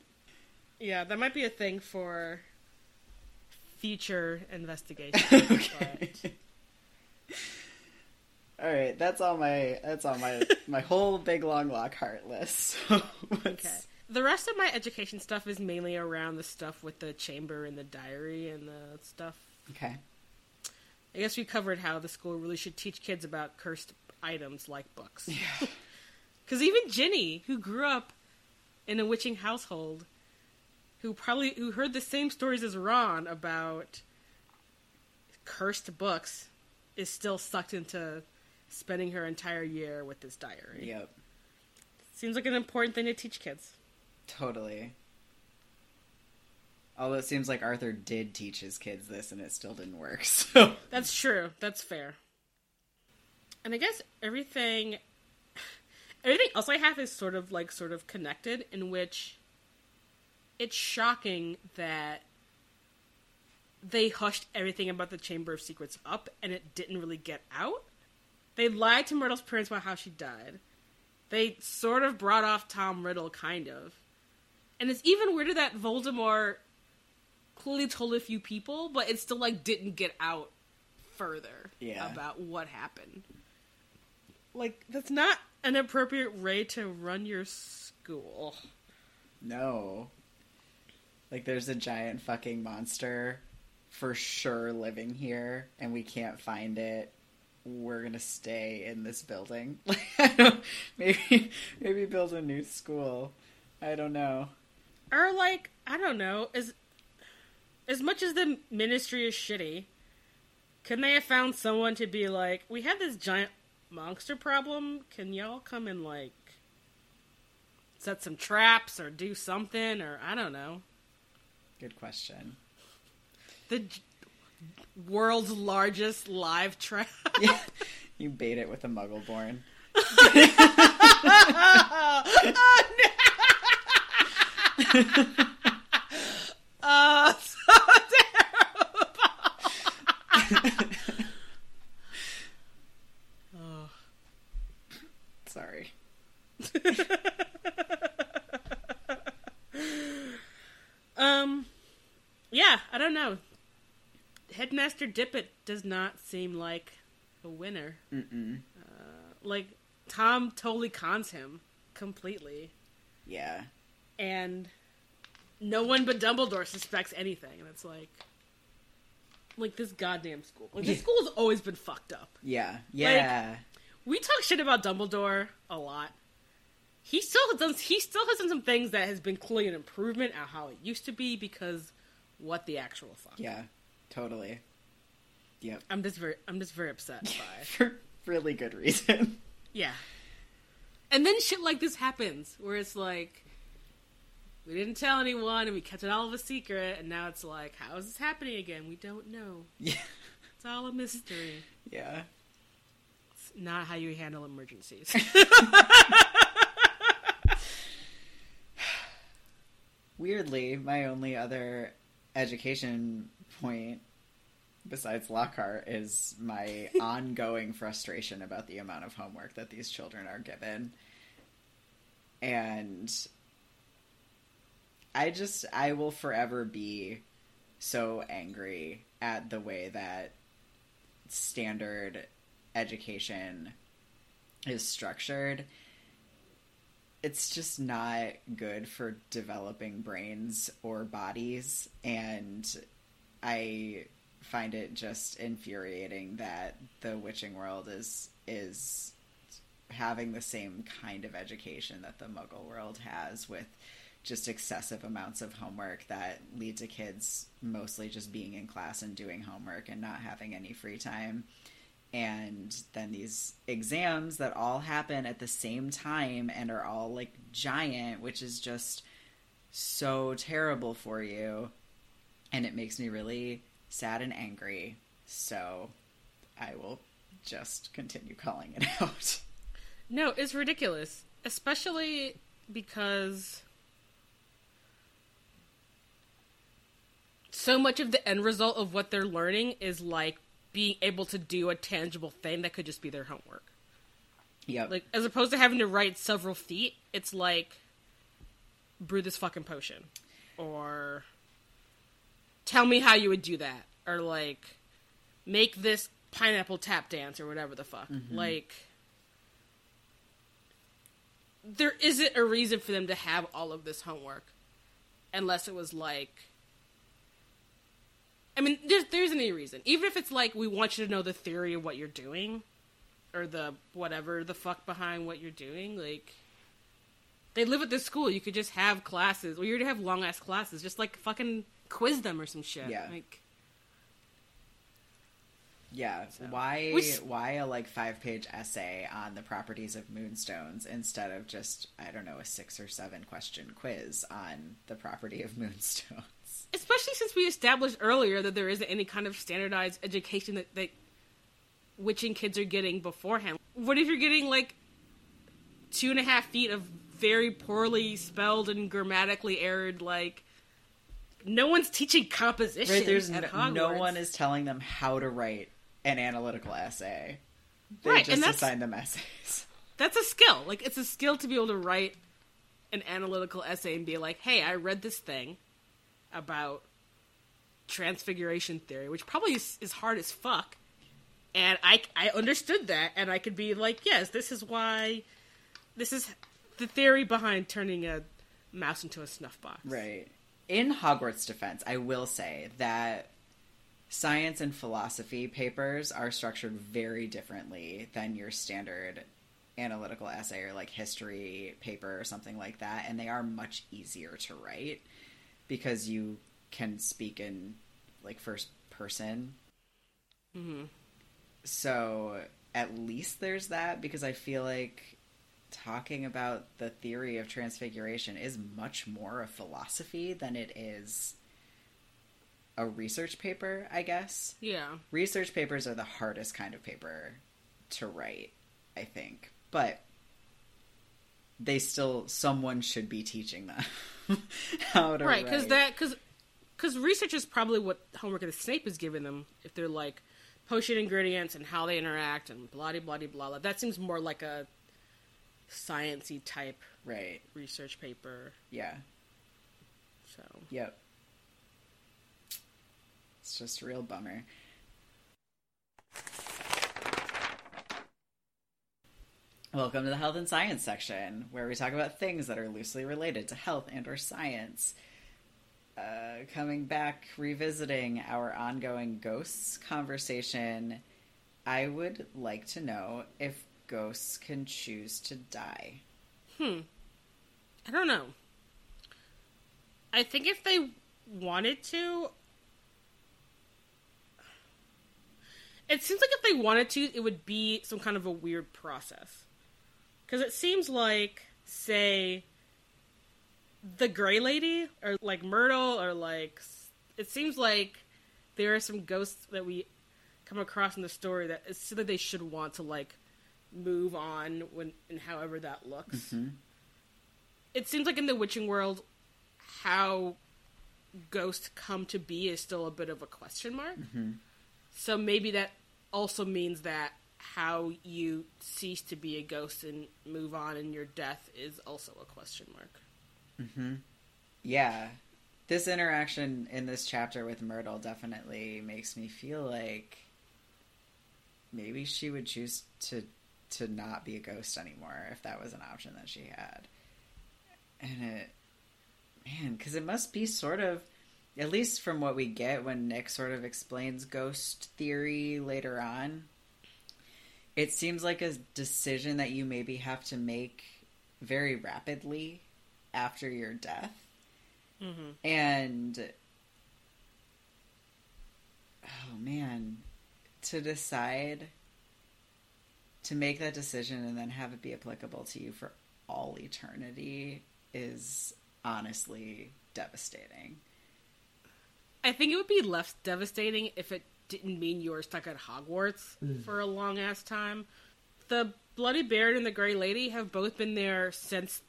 yeah, that might be a thing for future investigation. okay. All right, that's all my that's all my my whole big long Lockhart list. So Okay. The rest of my education stuff is mainly around the stuff with the chamber and the diary and the stuff. Okay. I guess we covered how the school really should teach kids about cursed items like books. Because even Ginny, who grew up in a witching household, who probably who heard the same stories as Ron about cursed books, is still sucked into spending her entire year with this diary. Yep. Seems like an important thing to teach kids. Totally. Although it seems like Arthur did teach his kids this and it still didn't work. So That's true. That's fair. And I guess everything everything else I have is sort of like sort of connected in which it's shocking that they hushed everything about the Chamber of Secrets up and it didn't really get out. They lied to Myrtle's parents about how she died. They sort of brought off Tom Riddle, kind of. And it's even weirder that Voldemort clearly told a few people, but it still like didn't get out further Yeah. about what happened. Like that's not an appropriate way to run your school. no. Like there's a giant fucking monster for sure living here and we can't find it. We're gonna stay in this building. Like maybe maybe build a new school. I don't know. Or like, I don't know, as as much as the ministry is shitty, couldn't they have found someone to be like, we have this giant monster problem, can y'all come and like set some traps or do something or I don't know. Good question. The j- world's largest live trap. Yeah. You bait it with a muggle born. Uh, so terrible. oh. Sorry. Um, yeah, I don't know. Headmaster Dippet does not seem like a winner. Mm-mm. Uh, like Tom totally cons him completely, Yeah. and no one but Dumbledore suspects anything, and it's like, like this goddamn school. Like this Yeah. school has always been fucked up. Yeah. Yeah. We talk shit about Dumbledore a lot. He still has done. He still has done some things that has been clearly an improvement on how it used to be because what the actual fuck. yeah. Totally. Yep. I'm just very. I'm just very upset by. For really good reason. Yeah. And then shit like this happens where it's like we didn't tell anyone and we kept it all of a secret and now it's like how is this happening again? We don't know. yeah. It's all a mystery. Yeah. It's not how you handle emergencies. Weirdly, my only other education point besides Lockhart is my ongoing frustration about the amount of homework that these children are given. And I just I will forever be so angry at the way that standard education is structured, it's just not good for developing brains or bodies. And I find it just infuriating that the witching world is is having the same kind of education that the muggle world has with just excessive amounts of homework that lead to kids mostly just being in class and doing homework and not having any free time and then these exams that all happen at the same time and are all like giant which is just so terrible for you. And it makes me really sad and angry. So i will just continue calling it out. No, it's ridiculous, especially because so much of the end result of what they're learning is like being able to do a tangible thing that could just be their homework. Yeah. Like as opposed to having to write several feet, it's like brew this fucking potion or tell me how you would do that or like make this pineapple tap dance or whatever the fuck. Mm-hmm. Like there isn't a reason for them to have all of this homework unless it was like I mean, there's there isn't any reason. Even if it's like we want you to know the theory of what you're doing, or the whatever the fuck behind what you're doing, like they live at this school. You could just have classes. Well, you already have long ass classes. Just like fucking quiz them or some shit. Yeah. Like Yeah, why We s- why a like five page essay on the properties of moonstones instead of just I don't know a six or seven question quiz on the property of moonstones? Especially since we established earlier that there isn't any kind of standardized education that, that witching kids are getting beforehand. What if you're getting like two and a half feet of very poorly spelled and grammatically erred like no one's teaching composition Right, there's at no, Hogwarts. no one is telling them how to write an analytical essay. They Right, just assign them essays. That's a skill. Like it's a skill to be able to write an analytical essay and be like, "Hey, I read this thing about transfiguration theory, which probably is, is hard as fuck." And I I understood that and I could be like, "Yes, this is why this is the theory behind turning a mouse into a snuff box." Right. In Hogwarts defense, I will say that science and philosophy papers are structured very differently than your standard analytical essay or like history paper or something like that and they are much easier to write because you can speak in like first person mm-hmm. so at least there's that because I feel like talking about the theory of transfiguration is much more a philosophy than it is a research paper, I guess. Yeah. Research papers are the hardest kind of paper to write, I think. But they still someone should be teaching them how to right because that because because research is probably what homework that snape is giving them if they're like potion ingredients and how they interact and blah blah blah blah blah that seems more like a sciency type right. research paper Yeah. so Yep. It's just a real bummer. Welcome to the health and science section, where we talk about things that are loosely related to health and or science. Uh, coming back, revisiting our ongoing ghosts conversation, I would like to know if ghosts can choose to die. Hmm. I don't know i think if they wanted to it seems like if they wanted to it would be some kind of a weird process because it seems like say the gray lady or like myrtle or like it seems like there are some ghosts that we come across in the story that it seems like they should want to like move on when and however that looks. Mm-hmm. It seems like in the witching world how ghosts come to be is still a bit of a question mark. Mm-hmm. So maybe that also means that how you cease to be a ghost and move on and your death is also a question mark mm-hmm. Yeah. This interaction in this chapter with Myrtle definitely makes me feel like maybe she would choose to to not be a ghost anymore if that was an option that she had. And it man, cuz it must be sort of at least from what we get when Nick sort of explains ghost theory later on, it seems like a decision that you maybe have to make very rapidly after your death. Mm-hmm. And oh man, to decide to make that decision and then have it be applicable to you for all eternity is honestly devastating. I think it would be less devastating if it didn't mean you were stuck at Hogwarts mm. for a long ass time. The Bloody Baron and the Grey Lady have both been there since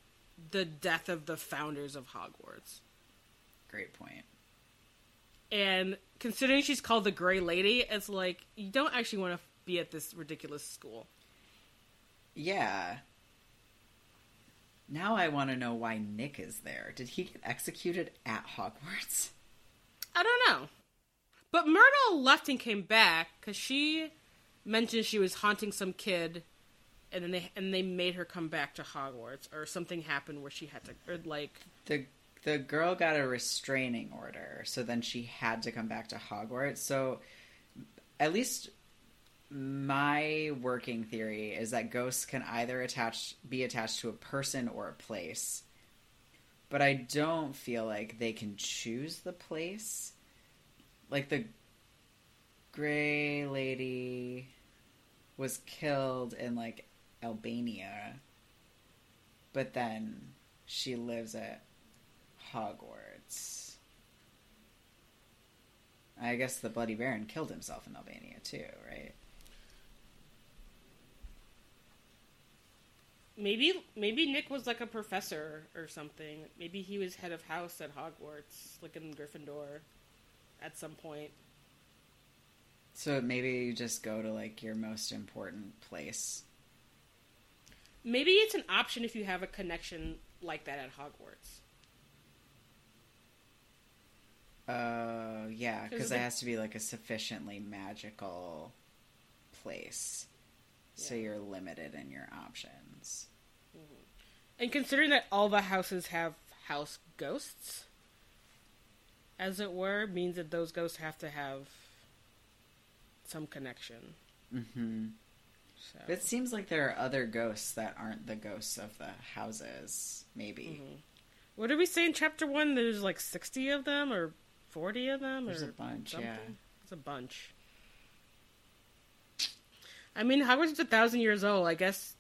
the death of the founders of Hogwarts. Great point. And considering she's called the Grey Lady, it's like you don't actually want to be at this ridiculous school. Yeah. Now I want to know why Nick is there. Did he get executed at Hogwarts? I don't know. But Myrtle left and came back because she mentioned she was haunting some kid, and then they and they made her come back to Hogwarts, or something happened where she had to, or like The the girl got a restraining order, so then she had to come back to Hogwarts. So at least my working theory is that ghosts can either attach be attached to a person or a place. But I don't feel like they can choose the place. Like the gray lady was killed in like Albania. But then she lives at Hogwarts. I guess the Bloody Baron killed himself in Albania too, right? maybe maybe Nick was like a professor or something. Maybe he was head of house at Hogwarts, like in Gryffindor, at some point. So maybe you just go to like your most important place. Maybe it's an option if you have a connection like that at Hogwarts. Uh, yeah, 'Cause because it has to be like a sufficiently magical place. So you're limited in your options. And considering that all the houses have house ghosts, as it were, means that those ghosts have to have some connection. Mm-hmm. So. It seems like there are other ghosts that aren't the ghosts of the houses. Maybe What did we say in chapter one? There's like sixty of them, or forty of them, There's or a bunch, something. yeah. It's a bunch. I mean, Hogwarts is a thousand years old. I guess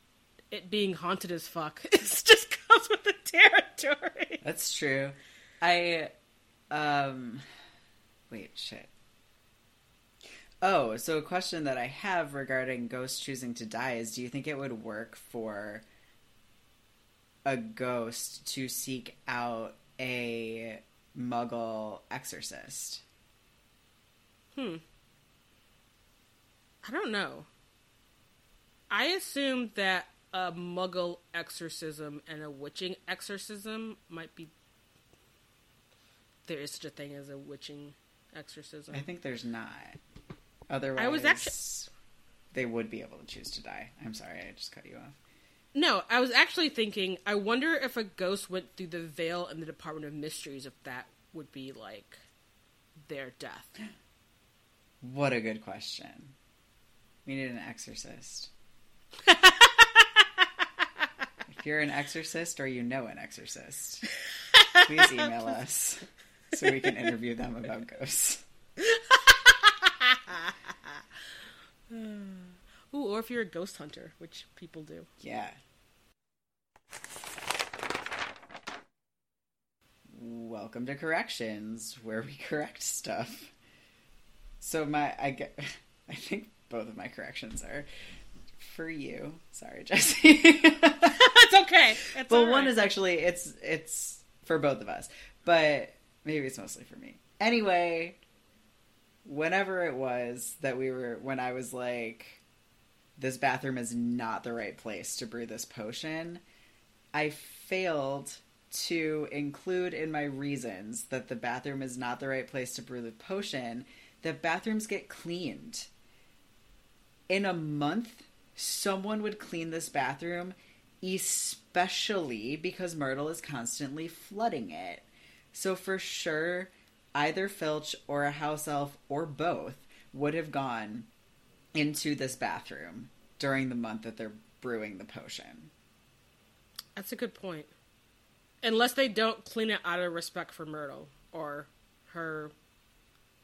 it being haunted as fuck it just comes with the territory. That's true. I um wait, shit. Oh, so a question that I have regarding ghosts choosing to die is do you think it would work for a ghost to seek out a muggle exorcist? Hmm. I don't know. I assume that a muggle exorcism and a witching exorcism might be. There is such a thing as a witching exorcism. I think there's not. Otherwise was actu- they would be able to choose to die. I'm sorry, I just cut you off. No, I was actually thinking, I wonder if a ghost went through the veil in the Department of Mysteries, if that would be like their death. What a good question. We need an exorcist. if you're an exorcist or you know an exorcist, please email us so we can interview them about ghosts. Ooh, or if you're a ghost hunter, which people do. Yeah. Welcome to Corrections, where we correct stuff. So my I get I think both of my corrections are for you. Sorry, Jesse. it's okay. It's well, one is actually it's it's for both of us, but maybe it's mostly for me. Anyway, whenever it was that we were when I was like this bathroom is not the right place to brew this potion, I failed to include in my reasons that the bathroom is not the right place to brew the potion that bathrooms get cleaned. in a month, someone would clean this bathroom, especially because Myrtle is constantly flooding it. So for sure, either Filch or a house elf or both would have gone into this bathroom during the month that they're brewing the potion. That's a good point. Unless they don't clean it out of respect for Myrtle or her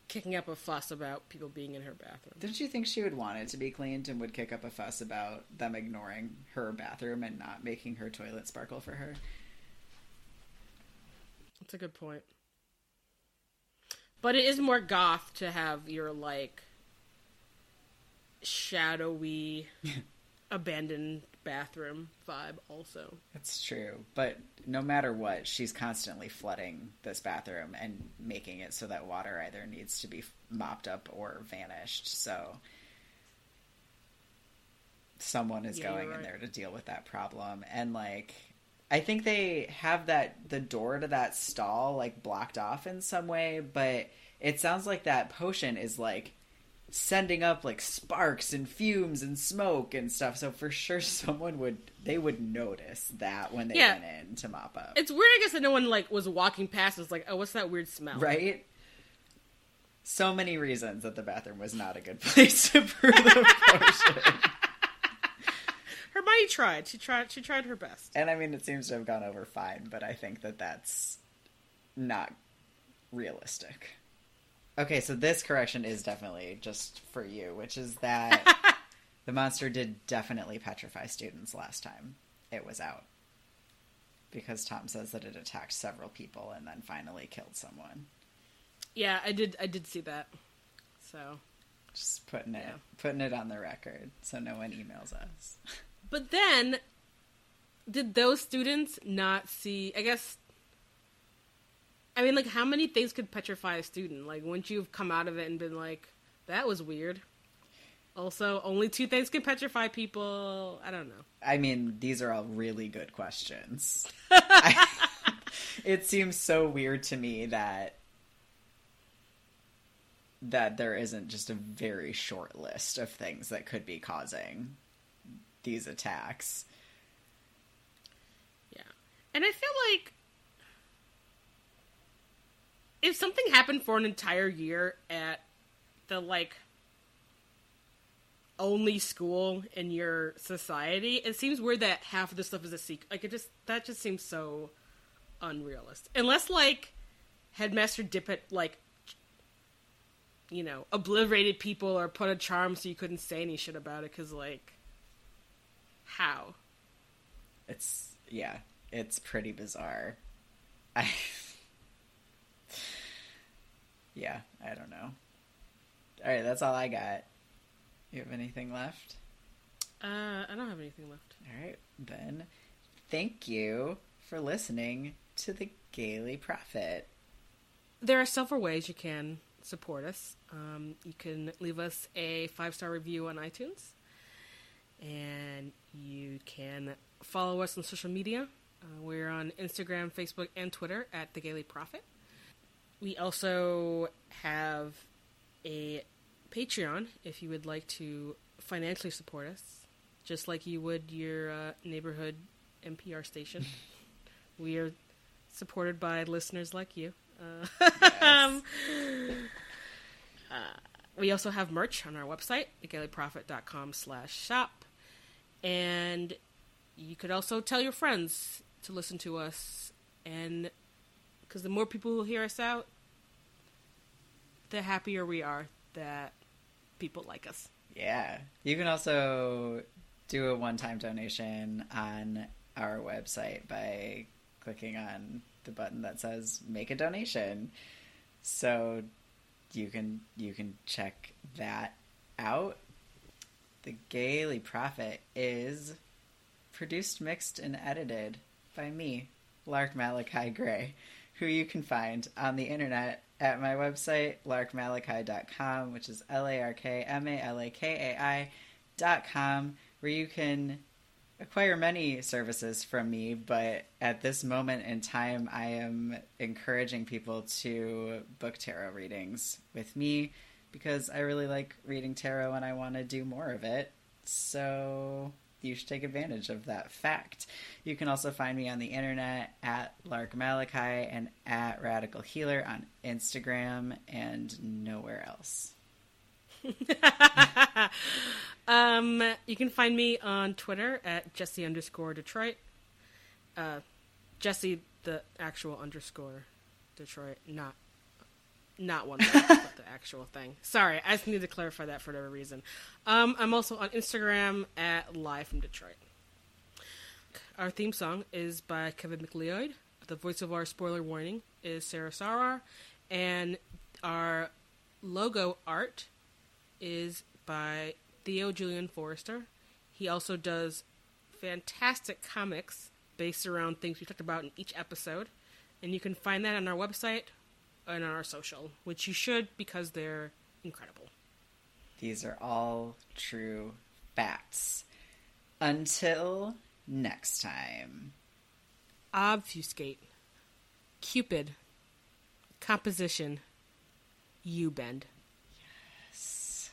kicking up a fuss about people being in her bathroom. Don't you think she would want it to be cleaned and would kick up a fuss about them ignoring her bathroom and not making her toilet sparkle for her? That's a good point. But it is more goth to have your like shadowy abandoned bathroom vibe also. That's true. But no matter what, she's constantly flooding this bathroom and making it so that water either needs to be mopped up or vanished. So someone is Yeah, going you're in there to deal with that problem. And like I think they have that the door to that stall like blocked off in some way, but it sounds like that potion is like sending up like sparks and fumes and smoke and stuff. So for sure someone would they would notice that when they Yeah. went in to mop up. It's weird I guess that no one like was walking past and was like, Oh, what's that weird smell? right? So many reasons that the bathroom was not a good place to brew the potion. Hermione tried. She tried she tried her best. And I mean, it seems to have gone over fine, but I think that that's not realistic. Okay, so this correction is definitely just for you, which is that the monster did definitely petrify students last time it was out. Because Tom says that it attacked several people and then finally killed someone. Yeah, I did I did see that. So Just putting it Yeah. putting it on the record so no one emails us. But then, did those students not see? I guess. I mean, like, how many things could petrify a student? Like, wouldn't you have come out of it and been like, "That was weird"? Also, only two things can petrify people. I don't know. I mean, these are all really good questions. I, it seems so weird to me that that there isn't just a very short list of things that could be causing these attacks. Yeah, and I feel like if something happened for an entire year at the like only school in your society, it seems weird that half of the stuff is a secret. Like it just that just seems so unrealistic. Unless like Headmaster Dippet like you know obliterated people or put a charm so you couldn't say any shit about it because like how It's yeah, it's pretty bizarre. I Yeah, I don't know. All right, that's all I got. You have anything left? uh I don't have anything left. All right, then. Thank you for listening to the Gayly Prophet. There are several ways you can support us. Um, you can leave us a five star review on iTunes, and you can follow us on social media. Uh, we're on Instagram, Facebook, and Twitter at the Gayly Prophet. We also have a Patreon if you would like to financially support us, just like you would your uh, neighborhood NPR station. we are supported by listeners like you. Uh, um, uh, we also have merch on our website, thegaylyprophet.com slash shop. And you could also tell your friends to listen to us. And because the more people who hear us out, the happier we are that people like us. Yeah. You can also do a one time donation on our website by clicking on the button that says make a donation. So you can you can check that out. The Gayly Prophet is produced, mixed, and edited by me, Lark Malakai Gray, who you can find on the internet at my website, larkmalakai.com, which is L A R K M A L A K A I dot com, where you can acquire many services from me, but at this moment in time, I am encouraging people to book tarot readings with me because I really like reading tarot and I want to do more of it. So you should take advantage of that fact. You can also find me on the internet at Lark Malakai and at Radical Healer on Instagram and nowhere else. um, you can find me on Twitter at Jesse underscore Detroit. Uh, Jesse, the actual underscore Detroit, not not one, word, actual thing. Sorry, I just need to clarify that for whatever reason. Um, I'm also on Instagram at Live from Detroit. Our theme song is by Kevin MacLeod. The voice of our spoiler warning is Sarah Sarar, and our logo art is by Theo Julien Forrester. He also does fantastic comics based around things we talked about in each episode, and you can find that on our website and on our social, which you should because they're incredible. These are all true facts. Until next time. Obfuscate. Cupid. Composition. You bend. Yes.